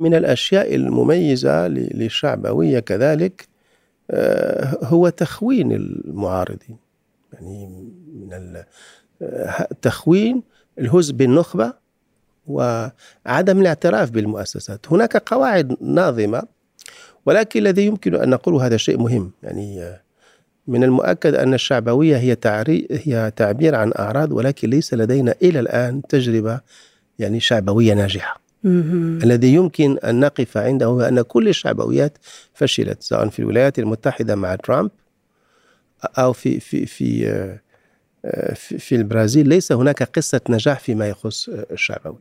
من الأشياء المميزة للشعبوية كذلك آه، هو تخوين المعارضين. يعني من آه، تخوين الهز بالنخبة وعدم الاعتراف بالمؤسسات. هناك قواعد ناظمة ولكن الذي يمكن أن نقول هذا شيء مهم. يعني آه، من المؤكد أن الشعبوية هي هي تعبير عن أعراض ولكن ليس لدينا إلى الآن تجربة يعني شعبوية ناجحة. الذي يمكن أن نقف عنده هو أن كل الشعبويات فشلت سواء في الولايات المتحدة مع ترامب أو في في في آه، في, في البرازيل. ليس هناك قصة نجاح فيما يخص الشعبوي.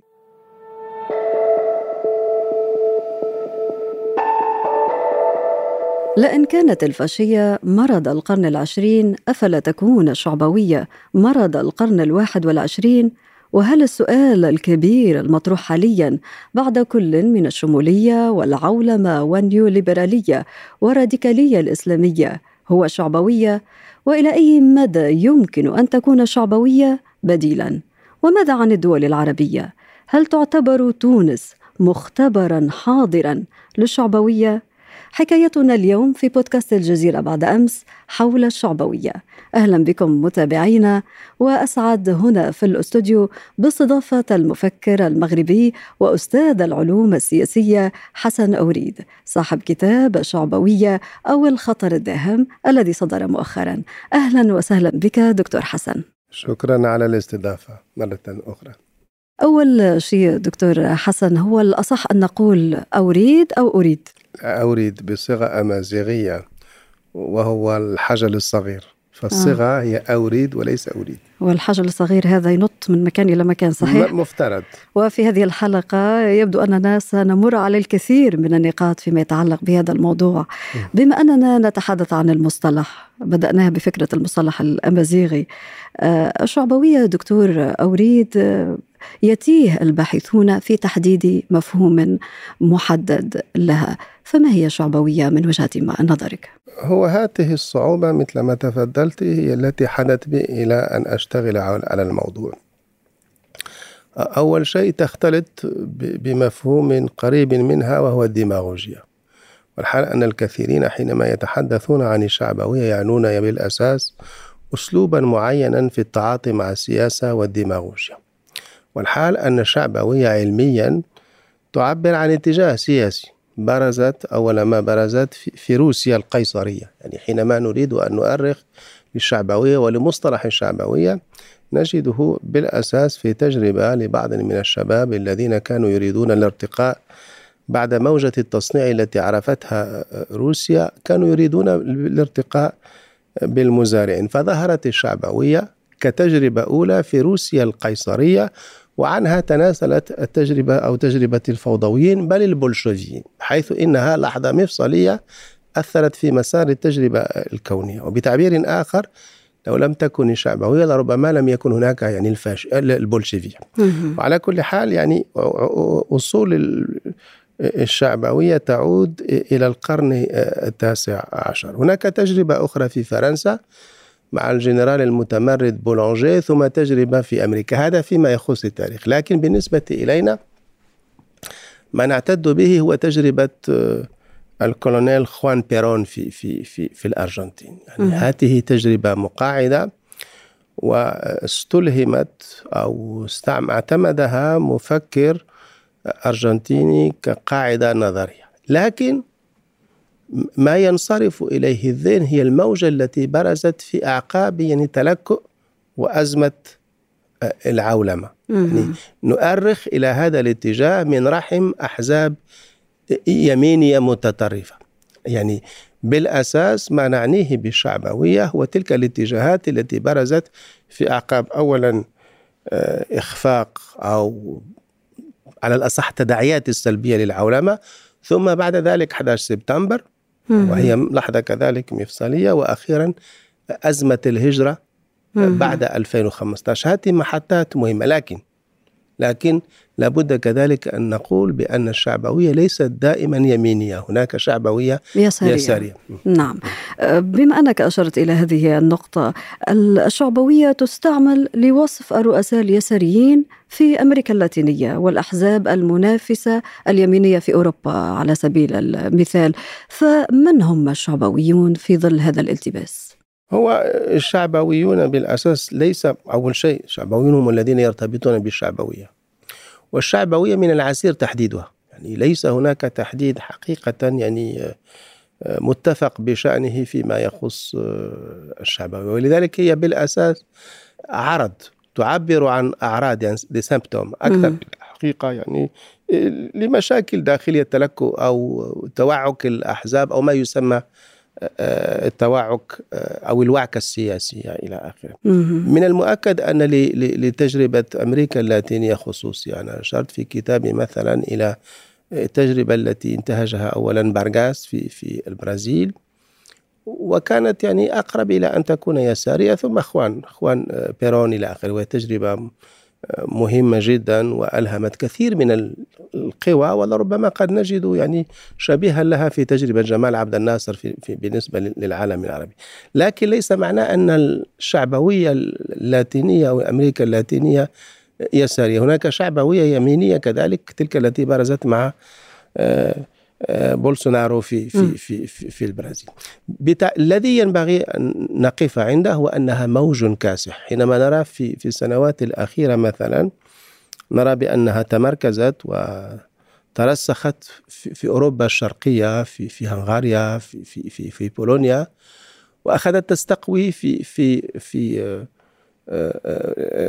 لئن كانت الفاشية مرض القرن العشرين أفلا تكون الشعبوية مرض القرن الواحد والعشرين؟ وهل السؤال الكبير المطروح حاليا بعد كل من الشمولية والعولمة والنيوليبرالية والراديكالية الإسلامية هو الشعبوية وإلى أي مدى يمكن أن تكون الشعبويه بديلا؟ وماذا عن الدول العربية؟ هل تعتبر تونس مختبرا حاضرا للشعبوية؟ حكايتنا اليوم في بودكاست الجزيرة بعد أمس حول الشعبوية. أهلا بكم متابعينا وأسعد هنا في الأستوديو باستضافة المفكر المغربي وأستاذ العلوم السياسية حسن أوريد صاحب كتاب الشعبوية أو الخطر الداهم الذي صدر مؤخرا. أهلا وسهلا بك دكتور حسن. شكرا على الاستضافة مرة أخرى. أول شيء دكتور حسن هو الأصح أن نقول أريد أو أريد؟ أريد بصيغة أمازيغية وهو الحجل الصغير. فالصيغة آه. هي أريد وليس أريد. والحجل الصغير هذا ينط من مكان إلى مكان صحيح؟ مفترض. وفي هذه الحلقة يبدو أننا سنمر على الكثير من النقاط فيما يتعلق بهذا الموضوع. بما أننا نتحدث عن المصطلح بدأناها بفكرة المصطلح الأمازيغي آه، الشعبوية دكتور أوريد يتيه الباحثون في تحديد مفهوم محدد لها. فما هي الشعبوية من وجهة نظرك؟ هو هذه الصعوبة مثل ما تفضلت هي التي حدت بي إلى أن أشتغل على الموضوع. أول شيء تختلط بمفهوم قريب منها وهو الديماغوجيا والحال أن الكثيرين حينما يتحدثون عن الشعبوية يعنون بالأساس أسلوبا معينا في التعاطي مع السياسة والديماغوجيا والحال أن الشعبوية علميا تعبر عن اتجاه سياسي. برزت أول ما برزت في روسيا القيصرية. يعني حينما نريد أن نؤرخ للشعبوية ولمصطلح الشعبوية نجده بالأساس في تجربة لبعض من الشباب الذين كانوا يريدون الارتقاء بعد موجة التصنيع التي عرفتها روسيا كانوا يريدون الارتقاء بالمزارعين. فظهرت الشعبوية كتجربة أولى في روسيا القيصرية وعنها تناسلت التجربة أو تجربة الفوضويين بل البولشوفيين حيث إنها لحظة مفصلية أثرت في مسار التجربة الكونية. وبتعبير آخر لو لم تكن الشعبوية لربما لم يكن هناك يعني الفاش البولشيفية وعلى كل حال يعني أصول الشعبوية تعود إلى القرن التاسع عشر. هناك تجربة أخرى في فرنسا مع الجنرال المتمرد بولانجي ثم تجربة في أمريكا. هذا فيما يخص التاريخ. لكن بالنسبة إلينا ما نعتد به هو تجربة آه، الكولونيل خوان بيرون في في في في الأرجنتين. يعني هذه تجربة مقاعدة واستلهمت أو اعتمدها مفكر أرجنتيني كقاعدة نظرية. لكن ما ينصرف إليه الذهن هي الموجة التي برزت في أعقاب يعني تلكؤ وأزمة آه، العولمة. يعني نؤرخ إلى هذا الاتجاه من رحم أحزاب يمينية متطرفة. يعني بالأساس ما نعنيه بالشعبوية هو تلك الاتجاهات التي برزت في أعقاب أولا آه، إخفاق أو على الأصح تداعيات السلبية للعولمة ثم بعد ذلك 11 سبتمبر وهي لحظة كذلك مفصلية. وأخيرا أزمة الهجرة بعد 2015 هذه محطات مهمة. لكن لكن لابد كذلك أن نقول بأن الشعبوية ليست دائما يمينية هناك شعبوية يسارية, يسارية. نعم بما أنك أشرت إلى هذه النقطة الشعبوية تستعمل لوصف الرؤساء اليساريين في أمريكا اللاتينية والأحزاب المنافسة اليمينية في أوروبا على سبيل المثال فمن هم الشعبويون في ظل هذا الالتباس؟ هو الشعبويون بالأساس ليس أول شيء الشعبويون هم الذين يرتبطون بالشعبوية. والشعبوية من العسير تحديدها. يعني ليس هناك تحديد حقيقة يعني آه، متفق بشأنه فيما يخص آه، الشعبوية. ولذلك هي بالأساس عرض تعبر عن أعراض يعني سيمبتوم أكثر حقيقة يعني آه، لمشاكل داخلية تلكؤ أو توعك الأحزاب أو ما يسمى التوعك آه، أو الوعكه السياسيه إلى آخره. من المؤكد أن لتجربة أمريكا اللاتينية خصوصي أنا أشرت في كتابي مثلا إلى التجربة التي انتهجها اولا بارغاس في في البرازيل وكانت يعني أقرب إلى أن تكون يسارية ثم اخوان اخوان آه، بيرون إلى آخره وهي تجربة مهمة جدا وألهمت كثير من القوى ولربما قد نجد يعني شبيها لها في تجربة جمال عبد الناصر في, في بالنسبة للعالم العربي. لكن ليس معناه أن الشعبوية اللاتينية أو أمريكا اللاتينية يسارية. هناك شعبوية يمينية كذلك تلك التي برزت مع آه بولسونارو في في في في, البرازيل. الذي ينبغي أن نقف عنده هو أنها موج كاسح، حينما نرى في في السنوات الأخيرة مثلا نرى بأنها تمركزت وترسخت في, في أوروبا الشرقية في في هنغاريا في في في, في بولونيا وأخذت تستقوي في في في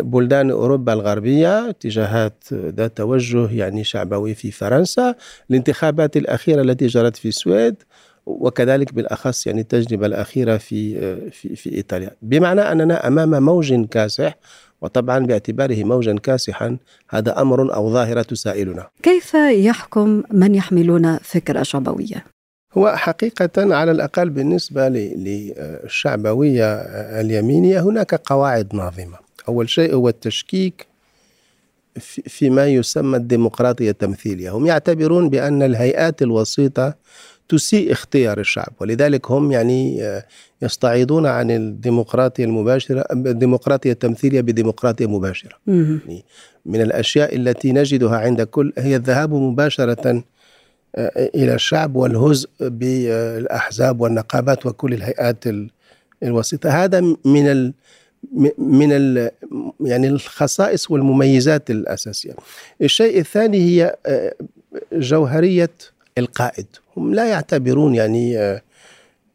بلدان أوروبا الغربية اتجاهات ذات توجه يعني شعبوي في فرنسا الانتخابات الأخيرة التي جرت في السويد وكذلك بالأخص يعني التجربة الأخيرة في في في إيطاليا. بمعنى أننا أمام موج كاسح وطبعا باعتباره موجا كاسحا هذا أمر أو ظاهرة تسائلنا. كيف يحكم من يحملون فكره شعبويه هو حقيقة على الأقل بالنسبة للشعبوية اليمينية هناك قواعد ناظمة. أول شيء هو التشكيك فيما يسمى الديمقراطية التمثيلية. هم يعتبرون بأن الهيئات الوسيطة تسيء اختيار الشعب ولذلك هم يعني يستعيضون عن الديمقراطية المباشرة الديمقراطية التمثيلية بديمقراطية مباشرة. يعني من الأشياء التي نجدها عند كل هي الذهاب مباشرة إلى الشعب والهزء بالأحزاب والنقابات وكل الهيئات الوسيطة. هذا من ال من ال يعني الخصائص والمميزات الأساسية. الشيء الثاني هي آه، جوهرية القائد، هم لا يعتبرون يعني آه،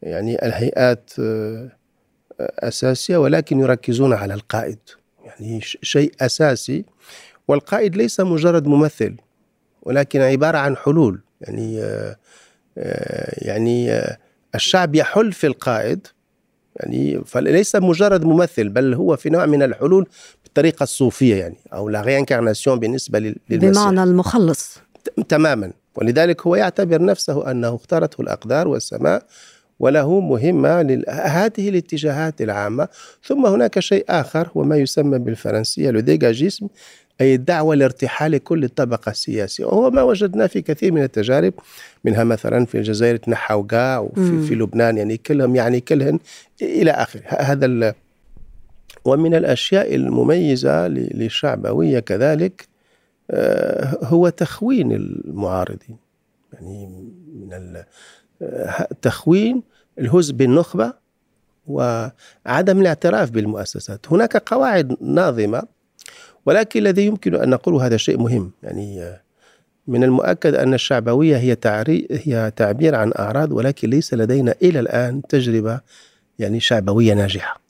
يعني الهيئات آه، أساسية ولكن يركزون على القائد، يعني شيء أساسي. والقائد ليس مجرد ممثل ولكن عبارة عن حلول. يعني آه، آه، يعني آه، الشعب يحل في القائد يعني فليس مجرد ممثل بل هو في نوع من الحلول بالطريقة الصوفية يعني أو لا ريانكارناسيون بالنسبة للمسيح. بمعنى المخلص. تماما. ولذلك هو يعتبر نفسه أنه اختارته الأقدار والسماء وله مهمة لهذه الاتجاهات العامة. ثم هناك شيء آخر هو ما يسمى بالفرنسية لو أي الدعوة لارتحال كل الطبقة السياسية وهو ما وجدناه في كثير من التجارب منها مثلا في الجزائر تنحوقا وفي في لبنان يعني كلهم يعني كلهن إلى آخره. هذا ومن الأشياء المميزة للشعبوية كذلك آه، هو تخوين المعارضين. يعني من آه، تخوين الهز بالنخبة وعدم الاعتراف بالمؤسسات. هناك قواعد ناظمة ولكن الذي يمكن أن نقوله هذا شيء مهم. يعني من المؤكد أن الشعبوية هي تعري هي تعبير عن أعراض ولكن ليس لدينا إلى الآن تجربة يعني شعبوية ناجحة.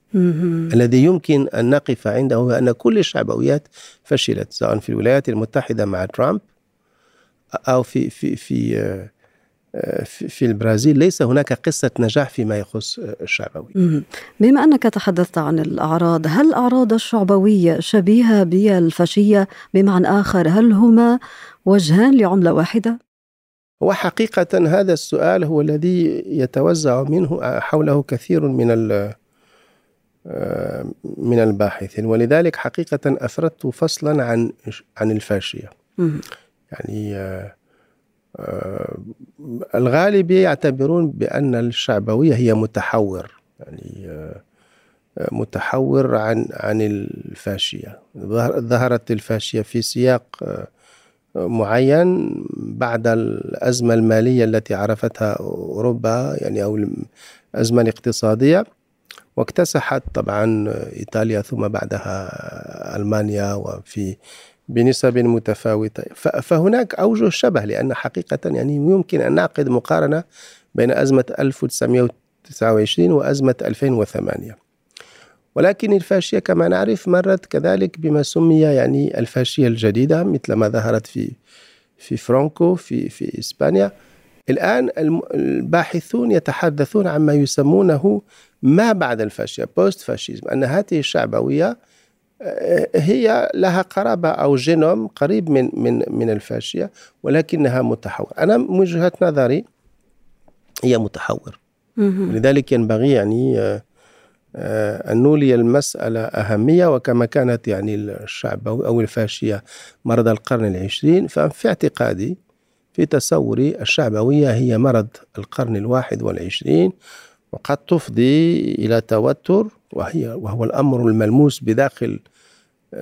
الذي يمكن أن نقف عنده هو أن كل الشعبويات فشلت سواء في الولايات المتحدة مع ترامب أو في في في في البرازيل ليس هناك قصة نجاح فيما يخص الشعبوي. بما أنك تحدثت عن الأعراض هل الأعراض الشعبوية شبيهة بالفاشية؟ بمعنى آخر هل هما وجهان لعملة واحدة؟ هو حقيقة هذا السؤال هو الذي يتوزع منه حوله كثير من من الباحثين. ولذلك حقيقة أفردت فصلا عن عن الفاشية. يعني الغالب يعتبرون بأن الشعبوية هي متحور يعني متحور عن عن الفاشية. ظهرت الفاشية في سياق معين بعد الأزمة المالية التي عرفتها أوروبا يعني أو الأزمة الاقتصادية واكتسحت طبعا إيطاليا ثم بعدها ألمانيا وفي بنسب متفاوتة. فهناك أوجه شبه لأن حقيقة يعني يمكن أن نعقد مقارنة بين أزمة 1929 وأزمة 2008 ولكن الفاشية كما نعرف مرت كذلك بما سمي يعني الفاشية الجديدة مثل ما ظهرت في في فرانكو في في إسبانيا. الآن الباحثون يتحدثون عما يسمونه ما بعد الفاشية بوست فاشيزم أن هذه الشعبوية هي لها قرابة أو جينوم قريب من من من الفاشية ولكنها متحور. أنا من وجهة نظري هي متحور. لذلك ينبغي يعني آه، أن نولي المسألة أهمية وكما كانت يعني الشعب أو الفاشية مرض القرن العشرين. ففي اعتقادي في تصوري الشعبوية هي مرض القرن الواحد والعشرين وقد تفضي إلى توتر وهي وهو الأمر الملموس بداخل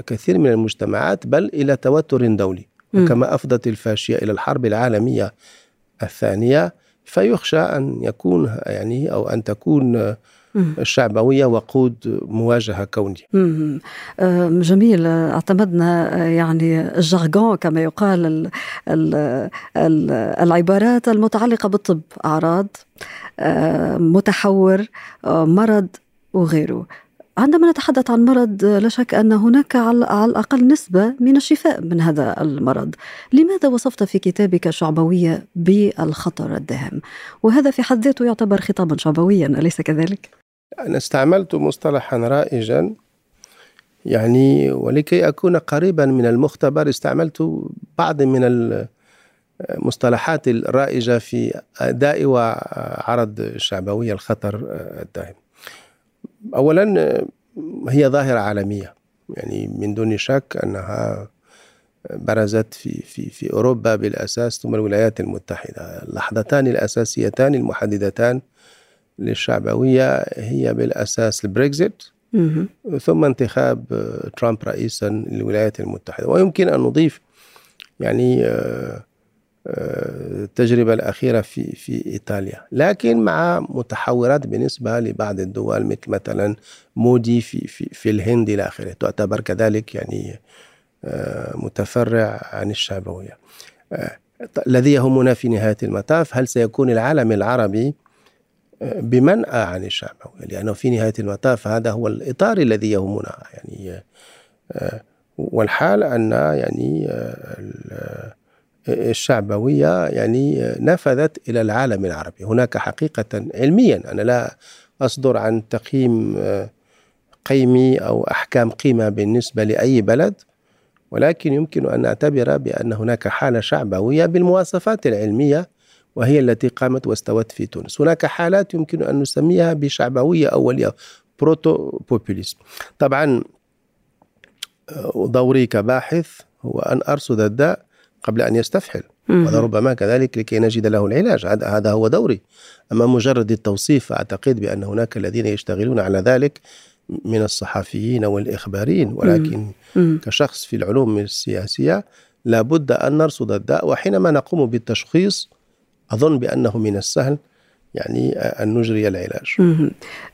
كثير من المجتمعات بل إلى توتر دولي. وكما أفضت الفاشية إلى الحرب العالمية الثانية فيخشى أن يكون يعني أو أن تكون الشعبوية وقود مواجهة كونية. جميل. اعتمدنا يعني الجارغون كما يقال ال ال ال العبارات المتعلقة بالطب أعراض متحور مرض وغيره. عندما نتحدث عن مرض لا شك أن هناك على الأقل نسبة من الشفاء من هذا المرض. لماذا وصفت في كتابك الشعبويه بالخطر الداهم؟ وهذا في حد ذاته يعتبر خطابا شعبويا أليس كذلك؟ أنا استعملت مصطلحا رائجا يعني ولكي أكون قريبا من المختبر استعملت بعض من المصطلحات الرائجة في أداء وعرض الشعبوية الخطر الدائم أولا هي ظاهرة عالمية. يعني من دون شك أنها برزت في في في أوروبا بالأساس ثم الولايات المتحدة. اللحظتان الأساسيتان المحددتان للشعبوية هي بالأساس البريكزيت ثم انتخاب ترامب رئيسا للولايات المتحدة. ويمكن أن نضيف يعني آه، التجربة الأخيرة في في إيطاليا. لكن مع متحورات بالنسبة لبعض الدول مثل مثلا مودي في في في الهند إلى آخره تعتبر كذلك يعني آه، متفرع عن الشعبوية. الذي يهمنا في نهاية المطاف هل سيكون العالم العربي بمنأى عن الشعبوية؟ لأنه في نهاية المطاف هذا هو الإطار الذي يهمنا يعني آه، والحال أن يعني آه، الشعبوية يعني نفذت إلى العالم العربي. هناك حقيقة علميا أنا لا أصدر عن تقييم آه، قيمي أو أحكام قيمة بالنسبة لأي بلد ولكن يمكن أن نعتبر بأن هناك حالة شعبوية بالمواصفات العلمية وهي التي قامت واستوت في تونس. هناك حالات يمكن أن نسميها بشعبوية أولية proto-populisme طبعا دوري كباحث هو أن أرصد الداء قبل أن يستفحل. ولربما كذلك لكي نجد له العلاج. هذا هو دوري. أما مجرد التوصيف أعتقد بأن هناك الذين يشتغلون على ذلك من الصحفيين والإخباريين. ولكن كشخص في العلوم السياسية لابد أن نرصد الداء. وحينما نقوم بالتشخيص أظن بأنه من السهل يعني أن نجري العلاج.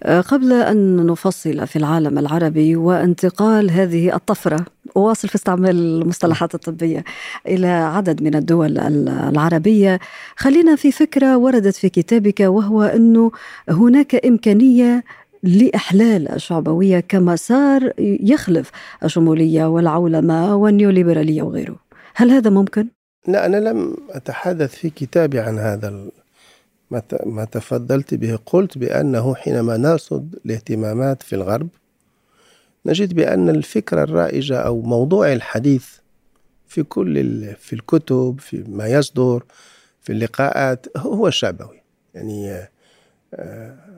أه، قبل أن نفصل في العالم العربي وانتقال هذه الطفرة أواصل في استعمال المصطلحات الطبية إلى عدد من الدول العربية خلينا في فكرة وردت في كتابك وهو أنه هناك إمكانية لإحلال الشعبوية كمسار يخلف الشمولية والعولمة والنيوليبرالية وغيره. هل هذا ممكن؟ لا أنا لم أتحدث في كتابي عن هذا ما تفضلت به قلت بأنه حينما نرصد الاهتمامات في الغرب نجد بأن الفكرة الرائجة أو موضوع الحديث في كل في الكتب في ما يصدر في اللقاءات هو الشعبوي يعني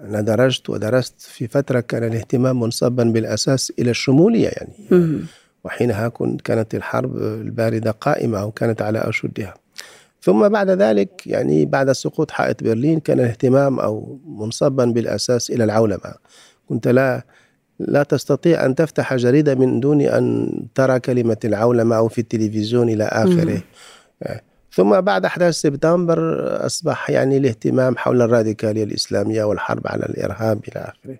أنا درجت ودرست في فترة كان الاهتمام منصبا بالأساس إلى الشمولية يعني وحينها كانت الحرب الباردة قائمة أو كانت على أشدها. ثم بعد ذلك يعني بعد سقوط حائط برلين كان الاهتمام أو منصبا بالأساس إلى العولمة. كنت لا لا تستطيع أن تفتح جريدة من دون أن ترى كلمة العولمة أو في التلفزيون إلى آخره. ثم بعد أحداث سبتمبر أصبح يعني الاهتمام حول الراديكالية الإسلامية والحرب على الإرهاب إلى آخره.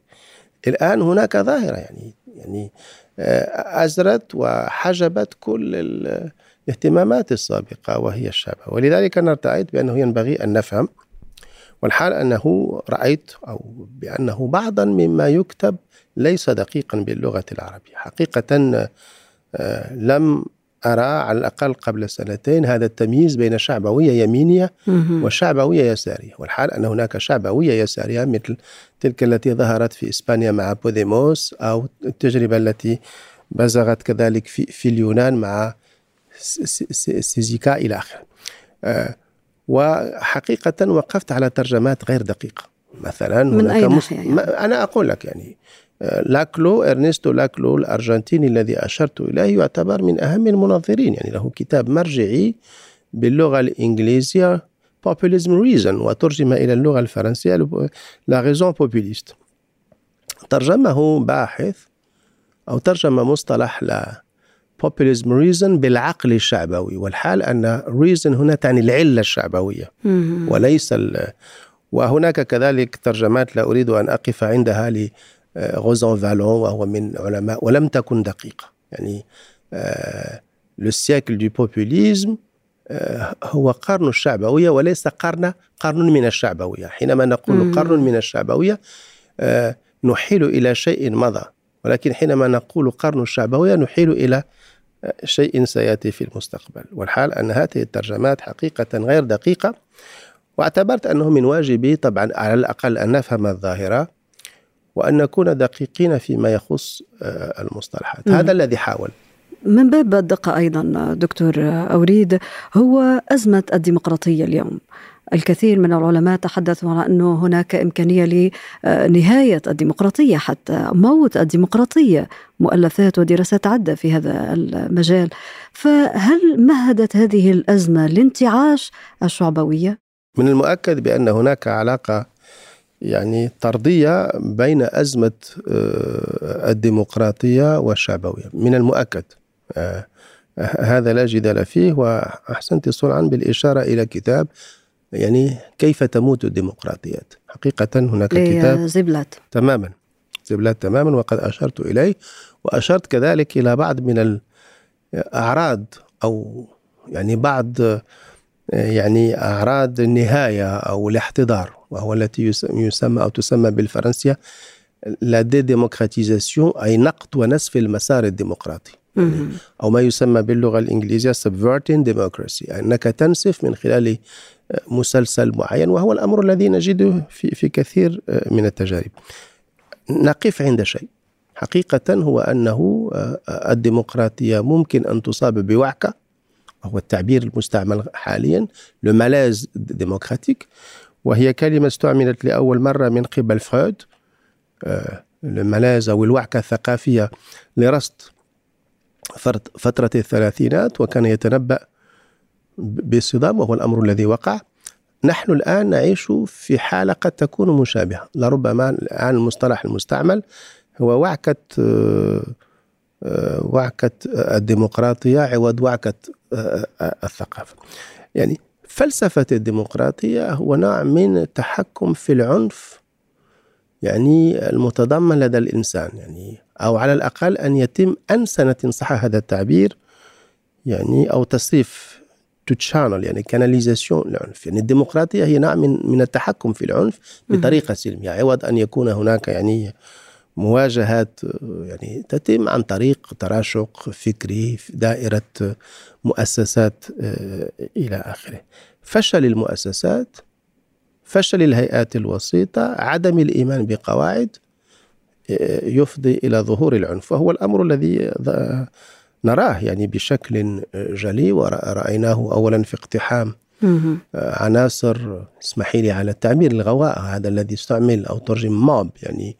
الآن هناك ظاهرة يعني يعني آه، أزرت وحجبت كل الاهتمامات السابقة وهي الشابة. ولذلك أنا ارتأيت بأنه ينبغي أن نفهم والحال أنه رأيت أو بأنه بعضا مما يكتب ليس دقيقا باللغة العربية. حقيقة آه، لم أرى على الأقل قبل سنتين هذا التمييز بين شعبوية يمينية وشعبوية يسارية. والحال أن هناك شعبوية يسارية مثل تلك التي ظهرت في إسبانيا مع بوديموس أو التجربة التي بزغت كذلك في, في اليونان مع سيزيكا إلى آخره. آه، وحقيقة وقفت على ترجمات غير دقيقة. مثلا من أي ناحية يعني؟ أنا أقول لك يعني لاكلو إرنستو لاكلو الأرجنتيني الذي أشرت إليه يعتبر من أهم المنظرين. يعني له كتاب مرجعي باللغة الإنجليزية populism reason وترجم إلى اللغة الفرنسية لا raison populiste. ترجمه باحث أو ترجم مصطلح لا populism reason بالعقل الشعبوي والحال أن reason هنا تعني العلة الشعبوية. وليس وهناك كذلك ترجمات لا أريد أن أقف عندها Rosanvallon وهو من علماء ولم تكن دقيقة. يعني Le siècle du populisme هو قرن الشعبوية وليس قرن قرن من الشعبوية. حينما نقول قرن من الشعبوية آه، نحيل إلى شيء مضى. ولكن حينما نقول قرن الشعبوية نحيل إلى شيء سيأتي في المستقبل. والحال أن هذه الترجمات حقيقة غير دقيقة واعتبرت أنه من واجبي طبعا على الأقل أن نفهم الظاهرة وأن نكون دقيقين فيما يخص آه، المصطلحات. هذا الذي حاول. من باب الدقة أيضا دكتور أوريد هو أزمة الديمقراطية اليوم. الكثير من العلماء تحدثوا عن أنه هناك إمكانية لنهاية الديمقراطية حتى موت الديمقراطية مؤلفات ودراسات عدة في هذا المجال فهل مهدت هذه الأزمة لانتعاش الشعبوية؟ من المؤكد بأن هناك علاقة يعني طردية بين أزمة آه، الديمقراطية والشعبوية من المؤكد آه، هذا لا جدال فيه وأحسنت صنعا بالإشارة إلى كتاب يعني كيف تموت الديمقراطيات؟ حقيقة هناك كتاب زبلات. تماما. زبلات تماما وقد أشرت إليه وأشرت كذلك إلى بعض من الأعراض أو يعني بعض يعني أعراض النهاية أو الاحتضار وهو التي يسمى أو تسمى بالفرنسية لا دي ديموكراتيزاسيون أي نقد ونسف المسار الديمقراطي. يعني أو ما يسمى باللغة الإنجليزية subverting democracy أنك تنسف من خلال مسلسل معين وهو الأمر الذي نجده في, في كثير من التجارب. نقف عند شيء. حقيقة هو أنه الديمقراطية ممكن أن تصاب بوعكة وهو التعبير المستعمل حاليا le malaise démocratique وهي كلمة استعملت لأول مرة من قبل فرويد ال malaise أو الوعكة الثقافية لرصد فترة الثلاثينات وكان يتنبأ بالصدام وهو الأمر الذي وقع نحن الآن نعيش في حالة قد تكون مشابهة. لربما الآن المصطلح المستعمل هو وعكة وعكة الديمقراطية عوض وعكة الثقافة. يعني فلسفة الديمقراطية هو نوع من التحكم في العنف يعني المتضمن لدى الإنسان. يعني أو على الأقل أن يتم أنسنة إن صح هذا التعبير يعني أو تصريف channel يعني canalisation العنف. يعني الديمقراطية هي نوع من من التحكم في العنف بطريقة سلمية. عوض أن يكون هناك يعني مواجهات يعني تتم عن طريق تراشق فكري في دائرة مؤسسات آه، إلى آخره. فشل المؤسسات فشل الهيئات الوسيطة عدم الإيمان بقواعد آه، يفضي إلى ظهور العنف. وهو الأمر الذي نراه يعني بشكل جلي ورأيناه أولا في اقتحام عناصر اسمحي لي على التعبير الغوغاء هذا الذي استعمل أو ترجم mob يعني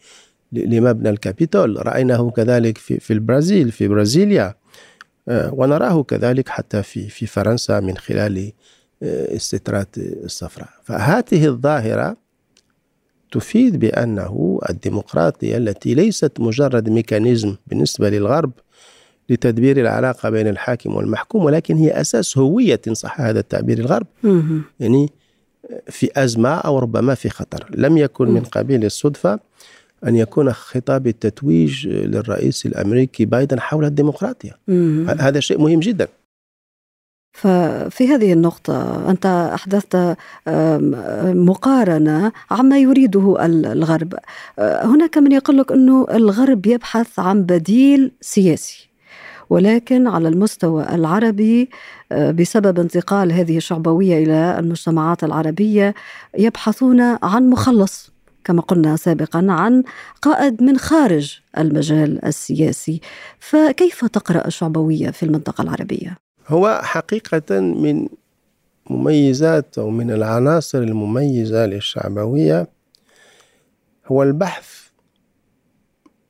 لمبنى الكابيتول. رأيناه كذلك في, في البرازيل في برازيليا ونراه كذلك حتى في في فرنسا من خلال السترات الصفراء. فهذه الظاهرة تفيد بأنه الديمقراطية التي ليست مجرد mécanisme بالنسبة للغرب لتدبير العلاقة بين الحاكم والمحكوم ولكن هي أساس هوية إن صح هذا التعبير الغرب. يعني في أزمة أو ربما في خطر. لم يكن من قبيل الصدفة أن يكون خطاب التتويج للرئيس الأمريكي بايدن حول الديمقراطية. هذا شيء مهم جدا. ففي هذه النقطة أنت أحدثت مقارنة عما يريده الغرب. هناك من يقول لك أنه الغرب يبحث عن بديل سياسي. ولكن على المستوى العربي بسبب انتقال هذه الشعبوية إلى المجتمعات العربية يبحثون عن مخلص كما قلنا سابقا عن قائد من خارج المجال السياسي. فكيف تقرأ الشعبوية في المنطقة العربية؟ هو حقيقة من مميزات أو من العناصر المميزة للشعبوية هو البحث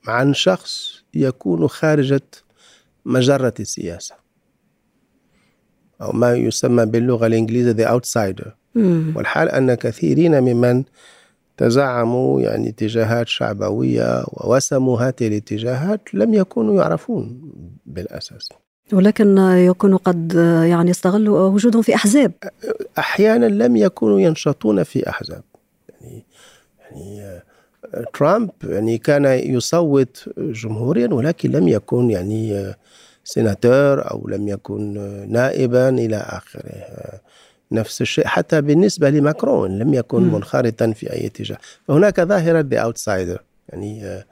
عن شخص يكون خارجة مجرة السياسة. أو ما يسمى باللغة الإنجليزية the outsider. والحال أن كثيرين ممن تزعموا يعني اتجاهات شعبوية ووسموا هذه الاتجاهات لم يكونوا يعرفون بالأساس. ولكن يكون قد يعني استغلوا وجودهم في أحزاب. أحيانا لم يكونوا ينشطون في أحزاب. يعني يعني ترامب يعني كان يصوت جمهوريا ولكن لم يكن يعني سيناتور أو لم يكن نائبا إلى آخره. نفس الشيء حتى بالنسبة لماكرون لم يكن منخرطا في أي اتجاه. فهناك ظاهرة the outsider يعني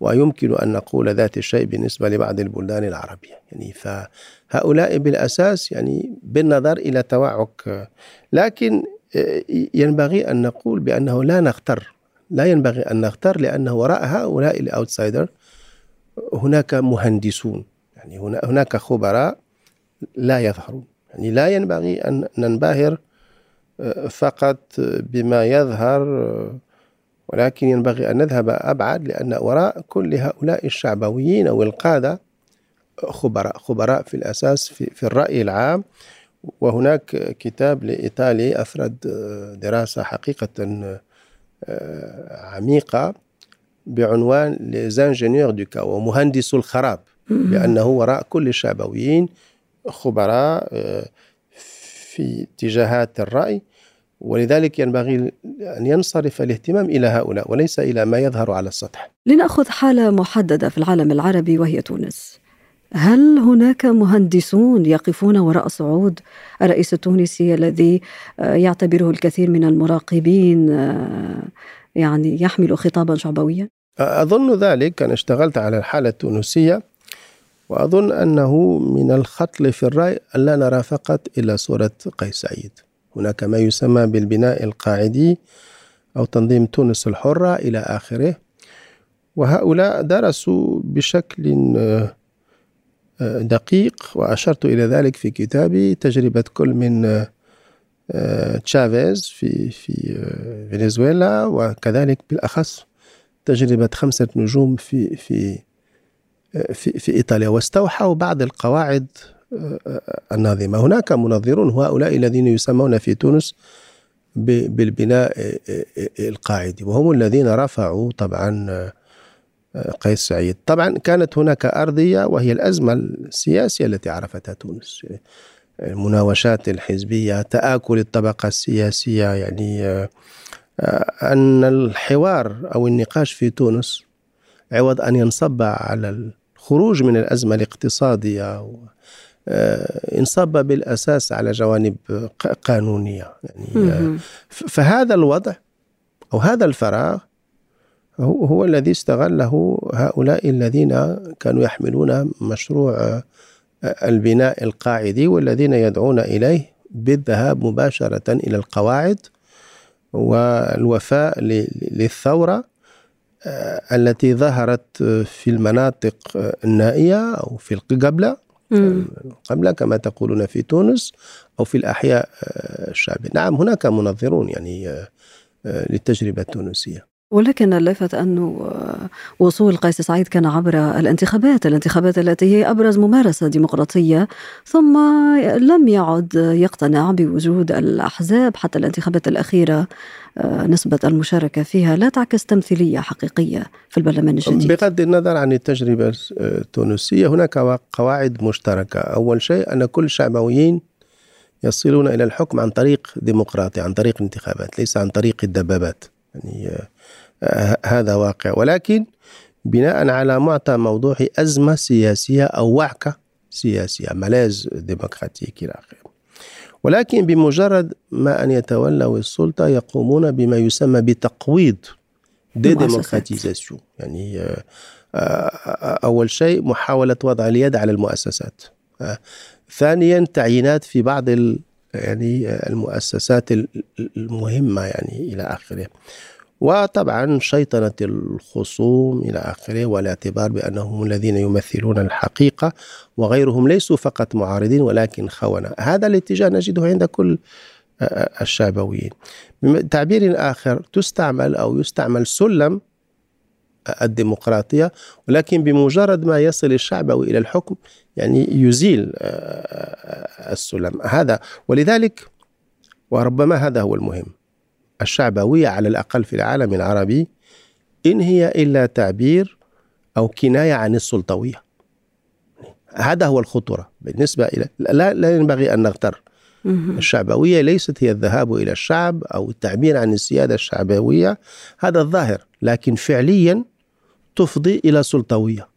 ويمكن أن نقول ذات الشيء بالنسبة لبعض البلدان العربية. يعني فهؤلاء بالأساس يعني بالنظر إلى توعك. لكن ينبغي أن نقول بأنه لا نختر لا ينبغي أن نختر لأن وراء هؤلاء الأوتسايدر هناك مهندسون. يعني هناك خبراء لا يظهرون. يعني لا ينبغي أن ننبهر فقط بما يظهر ولكن ينبغي أن نذهب أبعد لأن وراء كل هؤلاء الشعبويين أو القادة خبراء خبراء في الأساس في, في الرأي العام. وهناك كتاب لإيطالي أفرد دراسة حقيقة عميقة بعنوان Les ingénieurs du chaos ومهندس الخراب. لأنه وراء كل الشعبويين خبراء في اتجاهات الرأي. ولذلك ينبغي أن ينصرف الاهتمام إلى هؤلاء وليس إلى ما يظهر على السطح. لنأخذ حالة محددة في العالم العربي وهي تونس. هل هناك مهندسون يقفون وراء صعود؟ الرئيس التونسي الذي آه، يعتبره الكثير من المراقبين آه، يعني يحمل خطابا شعبويا؟ أظن ذلك. أنا اشتغلت على الحالة التونسية وأظن أنه من الخطل في الرأي أن لا نرى فقط إلى صورة قيس سعيد. هناك ما يسمى بالبناء القاعدي أو تنظيم تونس الحرة إلى آخره وهؤلاء درسوا بشكل آه، دقيق وأشرت إلى ذلك في كتابي تجربة كل من آه، تشافيز في في آه، فنزويلا وكذلك بالأخص تجربة خمسة نجوم في في في, في إيطاليا. واستوحوا بعض القواعد الناظمة. هناك منظرون هؤلاء الذين يسمون في تونس بالبناء القاعدي وهم الذين رفعوا طبعا قيس سعيد. طبعا كانت هناك أرضية وهي الأزمة السياسية التي عرفتها تونس. المناوشات الحزبية تآكل الطبقة السياسية يعني أن الحوار أو النقاش في تونس عوض أن ينصب على الخروج من الأزمة الاقتصادية آه، انصب بالأساس على جوانب قانونية. يعني آه، فهذا الوضع أو هذا الفراغ هو الذي استغله هؤلاء الذين كانوا يحملون مشروع آه، البناء القاعدي والذين يدعون إليه بالذهاب مباشرة إلى القواعد والوفاء للثورة التي ظهرت في المناطق النائية أو في القبله قبل كما تقولون في تونس أو في الأحياء الشعبية نعم هناك منظرون يعني للتجربة التونسية. ولكن اللافت أنه وصول قيس سعيد كان عبر الانتخابات الانتخابات التي هي أبرز ممارسة ديمقراطية ثم لم يعد يقتنع بوجود الأحزاب حتى الانتخابات الأخيرة نسبة المشاركة فيها لا تعكس تمثيلية حقيقية في البرلمان الجديد. بغض النظر عن التجربة التونسية هناك قواعد مشتركة. أول شيء أن كل الشعبويين يصلون إلى الحكم عن طريق ديمقراطي عن طريق الانتخابات ليس عن طريق الدبابات. يعني هذا واقع. ولكن بناء على معطى موضوعي أزمة سياسية أو وعكة سياسية ملاذ ديمقراطيك إلى آخره. ولكن بمجرد ما أن يتولوا السلطة يقومون بما يسمى بتقويض دي ديمقراطيزاسيون يعني آه، آه، أول شيء محاولة وضع اليد على المؤسسات. آه، ثانيا تعيينات في بعض يعني المؤسسات المهمة يعني إلى آخره. وطبعا شيطنة الخصوم إلى آخره والاعتبار بأنهم الذين يمثلون الحقيقة وغيرهم ليسوا فقط معارضين ولكن خونة. هذا الاتجاه نجده عند كل الشعبويين. بتعبير آخر تستعمل أو يستعمل سلم الديمقراطية ولكن بمجرد ما يصل الشعبوي إلى الحكم يعني يزيل السلم. هذا ولذلك وربما هذا هو المهم. الشعبوية على الأقل في العالم العربي إن هي إلا تعبير أو كناية عن السلطوية. هذا هو الخطورة. بالنسبة إلى لا, لا ينبغي أن نغتر. الشعبوية ليست هي الذهاب إلى الشعب أو التعبير عن السيادة الشعبوية. هذا الظاهر لكن فعليا تفضي إلى سلطوية.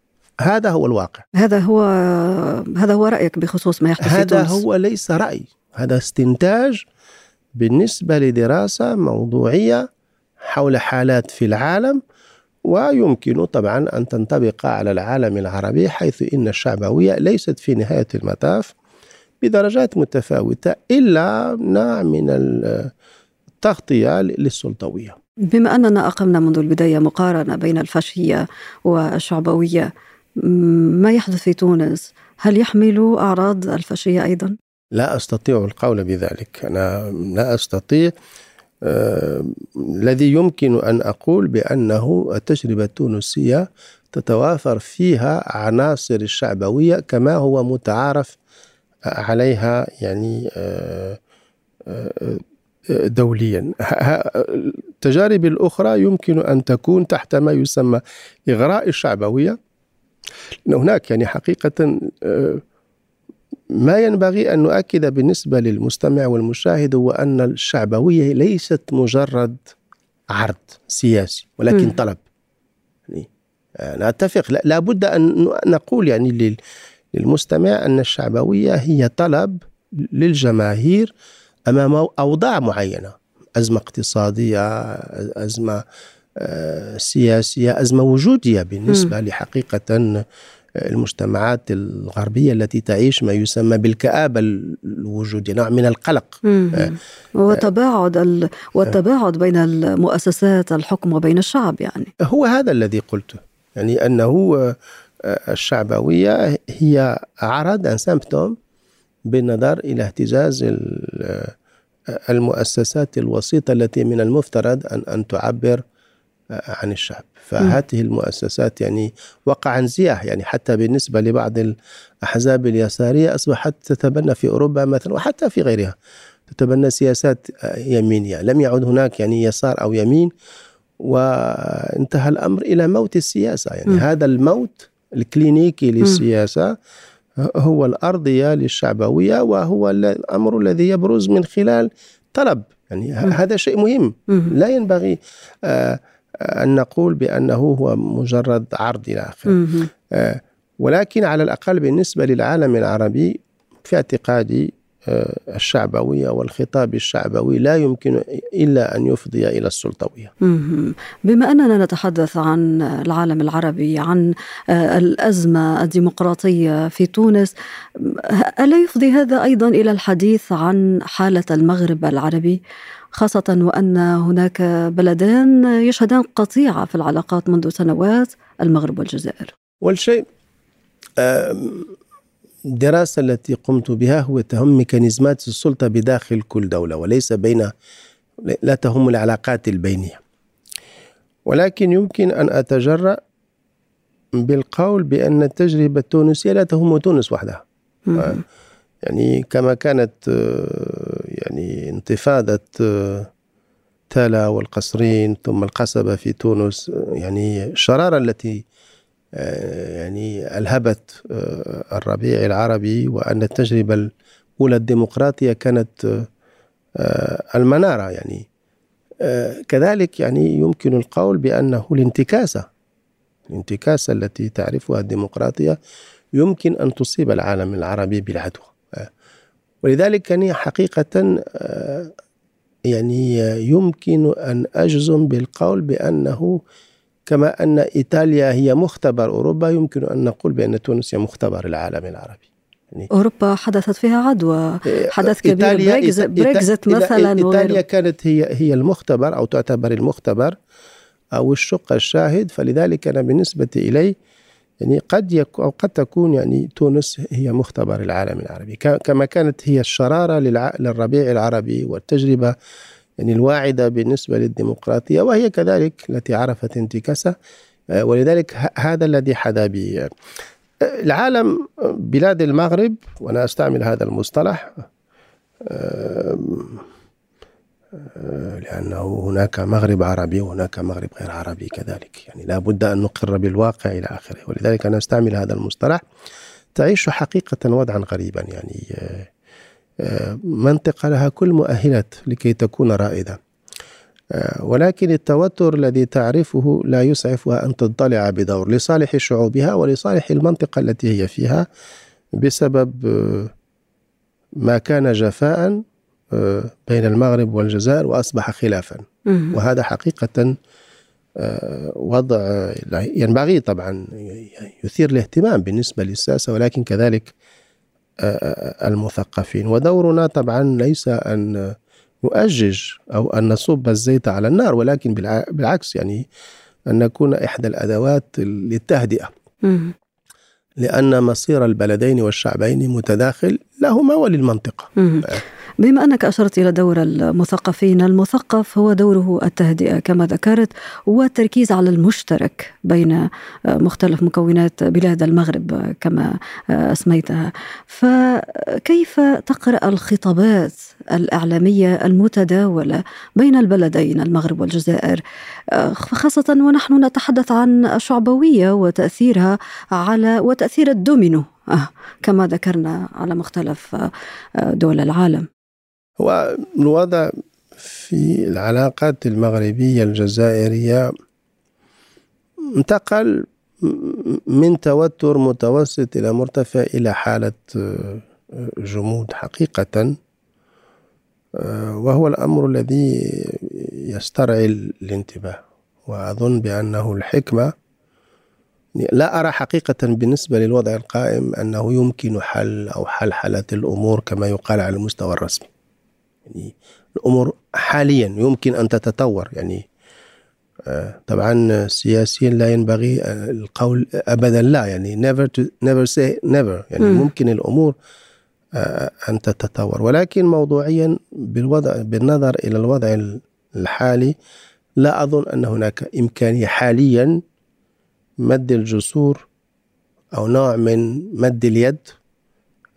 هذا هو الواقع. هذا هو هذا هو رأيك بخصوص ما يحدث هذا في تونس. هو ليس رأي هذا استنتاج بالنسبة لدراسة موضوعية حول حالات في العالم ويمكن طبعا أن تنطبق على العالم العربي حيث إن الشعبوية ليست في نهاية المطاف بدرجات متفاوتة إلا نوع من التغطية للسلطوية بما أننا أقمنا منذ البداية مقارنة بين الفاشية والشعبوية ما يحدث في تونس هل يحمل أعراض الفاشية أيضا؟ لا أستطيع القول بذلك. أنا لا أستطيع آه الذي يمكن أن أقول بأنه التجربة التونسية تتوافر فيها عناصر الشعبويه كما هو متعارف عليها يعني آه آه دوليا. التجارب الأخرى يمكن أن تكون تحت ما يسمى إغراء الشعبوية لأن هناك يعني حقيقة آه، ما ينبغي أن نؤكد بالنسبة للمستمع والمشاهد هو أن الشعبوية ليست مجرد عرض سياسي ولكن م. طلب يعني نتفق لابد أن نقول يعني للمستمع أن الشعبوية هي طلب للجماهير أمام أوضاع معينة أزمة اقتصادية أزمة آه، سياسية أزمة وجودية بالنسبة م. لحقيقة المجتمعات الغربية التي تعيش ما يسمى بالكآبة الوجودية نوع من القلق. آه، وتباعد ال... والتباعد بين المؤسسات الحكم وبين الشعب يعني. هو هذا الذي قلته يعني أنه آه، الشعبوية هي عرض أن سيمبتوم بالنظر إلى اهتزاز آه، المؤسسات الوسيطة التي من المفترض أن أن تعبر عن الشعب. فهذه المؤسسات يعني وقع انزياح يعني حتى بالنسبة لبعض الأحزاب اليسارية أصبحت تتبنى في أوروبا مثلا وحتى في غيرها تتبنى سياسات يمينية. لم يعد هناك يعني يسار أو يمين وانتهى الأمر إلى موت السياسة. يعني م. هذا الموت الكلينيكي للسياسة هو الأرضية للشعبوية وهو الأمر الذي يبرز من خلال طلب. يعني م. هذا شيء مهم. م. لا ينبغي آه أن نقول بأنه هو مجرد عرض إلى آخره. آه، ولكن على الأقل بالنسبة للعالم العربي في اعتقادي الشعبوية والخطاب الشعبوي لا يمكن إلا أن يفضي إلى السلطوية. بما أننا نتحدث عن العالم العربي عن آه، الأزمة الديمقراطية في تونس ألا يفضي هذا أيضا إلى الحديث عن حالة المغرب العربي؟ خاصة وأن هناك بلدان يشهدان قطيعة في العلاقات منذ سنوات المغرب والجزائر. والشيء الدراسة التي قمت بها هو تهم ميكانيزمات السلطة بداخل كل دولة وليس بين لا تهم العلاقات البينية. ولكن يمكن أن أتجرأ بالقول بأن التجربة التونسية لا تهم تونس وحدها. يعني كما كانت يعني انتفاضة تالا والقصرين ثم القصبة في تونس يعني الشرارة التي يعني ألهبت الربيع العربي وأن التجربة الأولى الديمقراطية كانت المنارة يعني. كذلك يعني يمكن القول بأنه الانتكاسة الانتكاسة التي تعرفها الديمقراطية يمكن أن تصيب العالم العربي بالعدوى ولذلك يعني حقيقة يعني يمكن أن أجزم بالقول بأنه كما أن إيطاليا هي مختبر أوروبا يمكن أن نقول بأن تونس هي مختبر العالم العربي. يعني أوروبا حدثت فيها عدوى حدث كبير Brexit, Brexit مثلا إيطاليا كانت هي هي المختبر أو تعتبر المختبر أو الشق الشاهد فلذلك أنا بالنسبة إلي يعني قد يكون أو قد تكون يعني تونس هي مختبر العالم العربي. كما كانت هي الشرارة للربيع العربي والتجربة يعني الواعدة بالنسبة للديمقراطية وهي كذلك التي عرفت انتكاسة آه، ولذلك هذا الذي حدا به. آه، العالم بلاد المغرب وأنا أستعمل هذا المصطلح آه، لأنه هناك مغرب عربي وهناك مغرب غير عربي كذلك. يعني لا بد أن نقر بالواقع إلى آخره. ولذلك أنا أستعمل هذا المصطلح. تعيش حقيقة وضعا غريبا يعني منطقة لها كل مؤهلات لكي تكون رائدة. ولكن التوتر الذي تعرفه لا يسعفها أن تضطلع بدور لصالح شعوبها ولصالح المنطقة التي هي فيها بسبب ما كان جفاء بين المغرب والجزائر وأصبح خلافا. وهذا حقيقة وضع ينبغي طبعا يثير الاهتمام بالنسبة للساسة ولكن كذلك المثقفين. ودورنا طبعا ليس أن نؤجج أو أن نصب الزيت على النار ولكن بالعكس يعني أن نكون إحدى الأدوات للتهدئة. لأن مصير البلدين والشعبين متداخل لهما وللمنطقة. بما أنك أشرت إلى دور المثقفين المثقف هو دوره التهدئة كما ذكرت والتركيز على المشترك بين مختلف مكونات بلاد المغرب كما أسميتها. فكيف تقرأ الخطابات الإعلامية المتداولة بين البلدين المغرب والجزائر؟ خاصة ونحن نتحدث عن الشعبوية وتأثيرها على وتأثير الدومينو آه، كما ذكرنا على مختلف دول العالم. هو الوضع في العلاقات المغربية الجزائرية انتقل من توتر متوسط إلى مرتفع إلى حالة آه، جمود حقيقة. آه، وهو الأمر الذي يسترعي الانتباه وأظن بأنه الحكمة لا أرى حقيقة بالنسبة للوضع القائم أنه يمكن حل أو حلحلة الأمور كما يقال على المستوى الرسمي. يعني الأمور حاليا يمكن أن تتطور يعني آه، طبعا سياسيا لا ينبغي القول ابدا لا يعني never to never say never يعني م. ممكن الأمور آه، أن تتطور ولكن موضوعيا بالوضع بالنظر إلى الوضع الحالي لا أظن أن هناك إمكانية حاليا مد الجسور أو نوع من مد اليد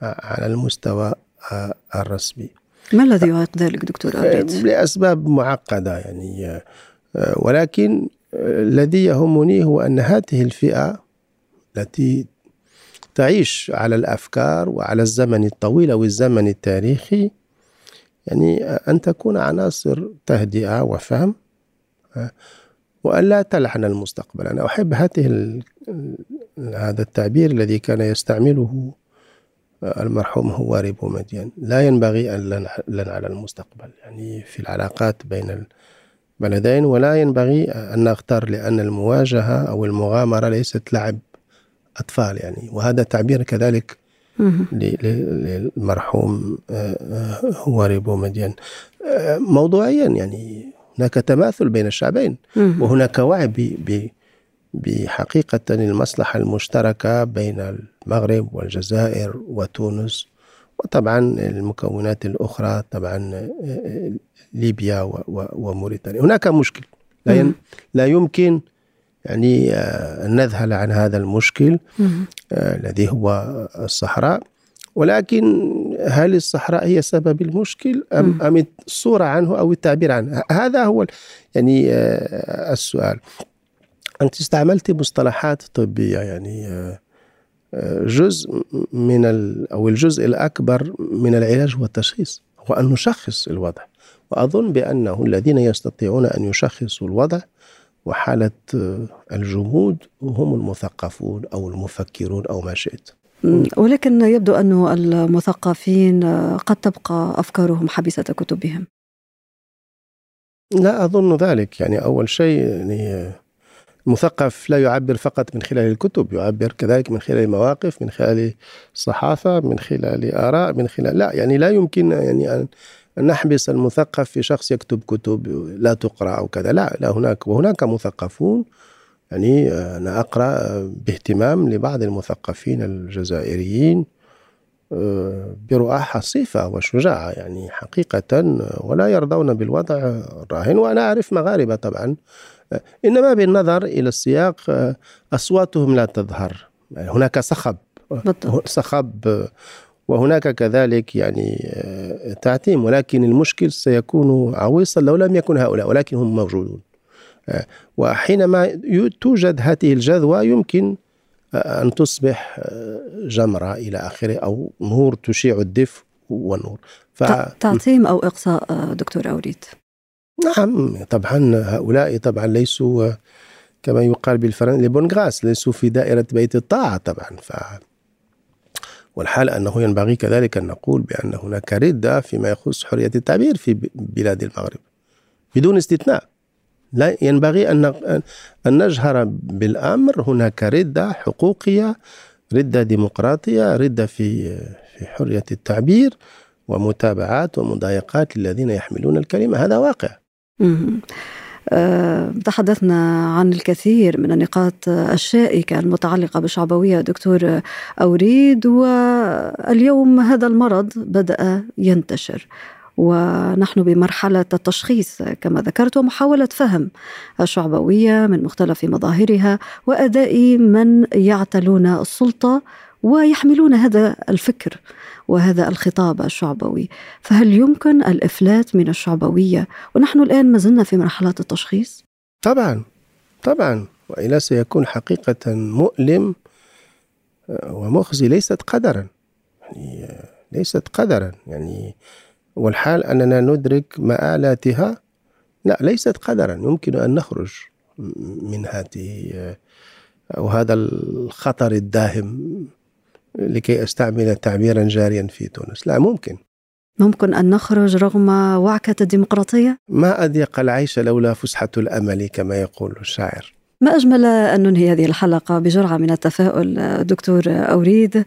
على المستوى آه، الرسمي ما الذي يعيق ذلك دكتور أبريد؟ لأسباب معقدة يعني آه، ولكن آه، الذي يهمني هو أن هذه الفئة التي تعيش على الأفكار وعلى الزمن الطويل أو الزمن التاريخي يعني أن تكون عناصر تهدئة وفهم آه، وأن لا تلحن المستقبل أنا أحب هذه هذا التعبير الذي كان يستعمله المرحوم هواري بومدين لا ينبغي أن لن على المستقبل. يعني في العلاقات بين البلدين ولا ينبغي أن نغتر لأن المواجهة أو المغامرة ليست لعب أطفال يعني. وهذا تعبير كذلك للمرحوم آه، هواري بومدين آه، موضوعيا يعني هناك تماثل بين الشعبين. وهناك وعي بحقيقة المصلحة المشتركة بين المغرب والجزائر وتونس وطبعا المكونات الأخرى طبعا ليبيا وموريتانيا. هناك مشكل. لا, لا يمكن يعني آه، أن نذهل عن هذا المشكل آه، الذي هو الصحراء. ولكن هل الصحراء هي سبب المشكل؟ أم, أم الصورة عنه أو التعبير عنه؟ هذا هو يعني آه، السؤال. أنت استعملت مصطلحات طبية يعني جزء من أو الجزء الأكبر من العلاج هو التشخيص هو أن نشخص الوضع. وأظن بأنه الذين يستطيعون أن يشخصوا الوضع وحالة الجمود هم المثقفون أو المفكرون أو ما شئت. ولكن يبدو أن المثقفين قد تبقى أفكارهم حبيسة كتبهم. لا أظن ذلك يعني أول شيء يعني المثقف لا يعبر فقط من خلال الكتب يعبر كذلك من خلال المواقف من خلال الصحافة من خلال آراء من خلال لا يعني لا يمكن يعني أن نحبس المثقف في شخص يكتب كتب لا تقرأ أو كذا لا لا هناك وهناك مثقفون يعني أنا أقرأ باهتمام لبعض المثقفين الجزائريين آه، برؤى حصيفة وشجاعة يعني حقيقة ولا يرضون بالوضع الراهن وأنا أعرف مغاربة طبعا إنما بالنظر إلى السياق آه، أصواتهم لا تظهر. يعني هناك صخب صخب وهناك كذلك يعني آه، تعتيم. ولكن المشكل سيكون عويصا لو لم يكن هؤلاء ولكن هم موجودون. آه، وحينما توجد هذه الجذوة يمكن أن تصبح جمرة إلى آخره أو نور تشيع الدفء والنور. ف... تعتيم أو إقصاء دكتور أوريد نعم طبعا هؤلاء طبعا ليسوا كما يقال بالفرنسي لبونغراس ليسوا في دائرة بيت الطاعة طبعا. ف والحال أنه ينبغي كذلك أن نقول بأن هناك ردة فيما يخص حرية التعبير في بلاد المغرب. بدون استثناء. لا ينبغي أن أن نجهر بالأمر. هناك ردة حقوقية ردة ديمقراطية ردة في في حرية التعبير ومتابعات ومضايقات للذين يحملون الكلمة. هذا واقع. تحدثنا عن الكثير من النقاط الشائكة المتعلقة بالشعبوية دكتور أوريد واليوم هذا المرض بدأ ينتشر ونحن بمرحلة التشخيص. كما ذكرت ومحاولة فهم الشعبوية من مختلف مظاهرها وأداء من يعتلون السلطة ويحملون هذا الفكر. وهذا الخطاب الشعبوي. فهل يمكن الإفلات من الشعبوية؟ ونحن الآن ما زلنا في مرحلة التشخيص؟ طبعا طبعا. والا سيكون حقيقة مؤلم آه، ومخزي ليست قدرا. يعني آه، ليست قدرا. يعني والحال أننا ندرك مآلاتها لا ليست قدرا. يمكن أن نخرج من هذه آه، أو هذا الخطر الداهم لكي أستعمل تعبيرا جاريا في تونس. لا ممكن. ممكن أن نخرج رغم وعكة الديمقراطية؟ ما أضيق العيش لولا فسحة الأمل كما يقول الشاعر. ما أجمل أن ننهي هذه الحلقة بجرعة من التفاؤل دكتور أوريد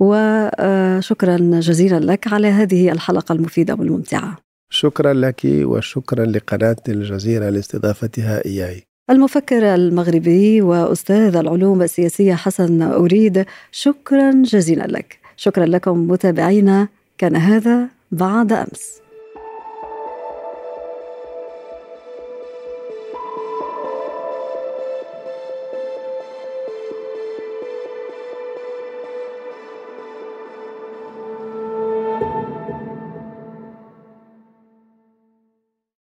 وشكرا جزيلا لك على هذه الحلقة المفيدة والممتعة. شكرا لك وشكرا لقناة الجزيرة لاستضافتها إياي. المفكر المغربي وأستاذ العلوم السياسية حسن أريد شكرا جزيلا لك. شكرا لكم متابعينا. كان هذا بعد أمس.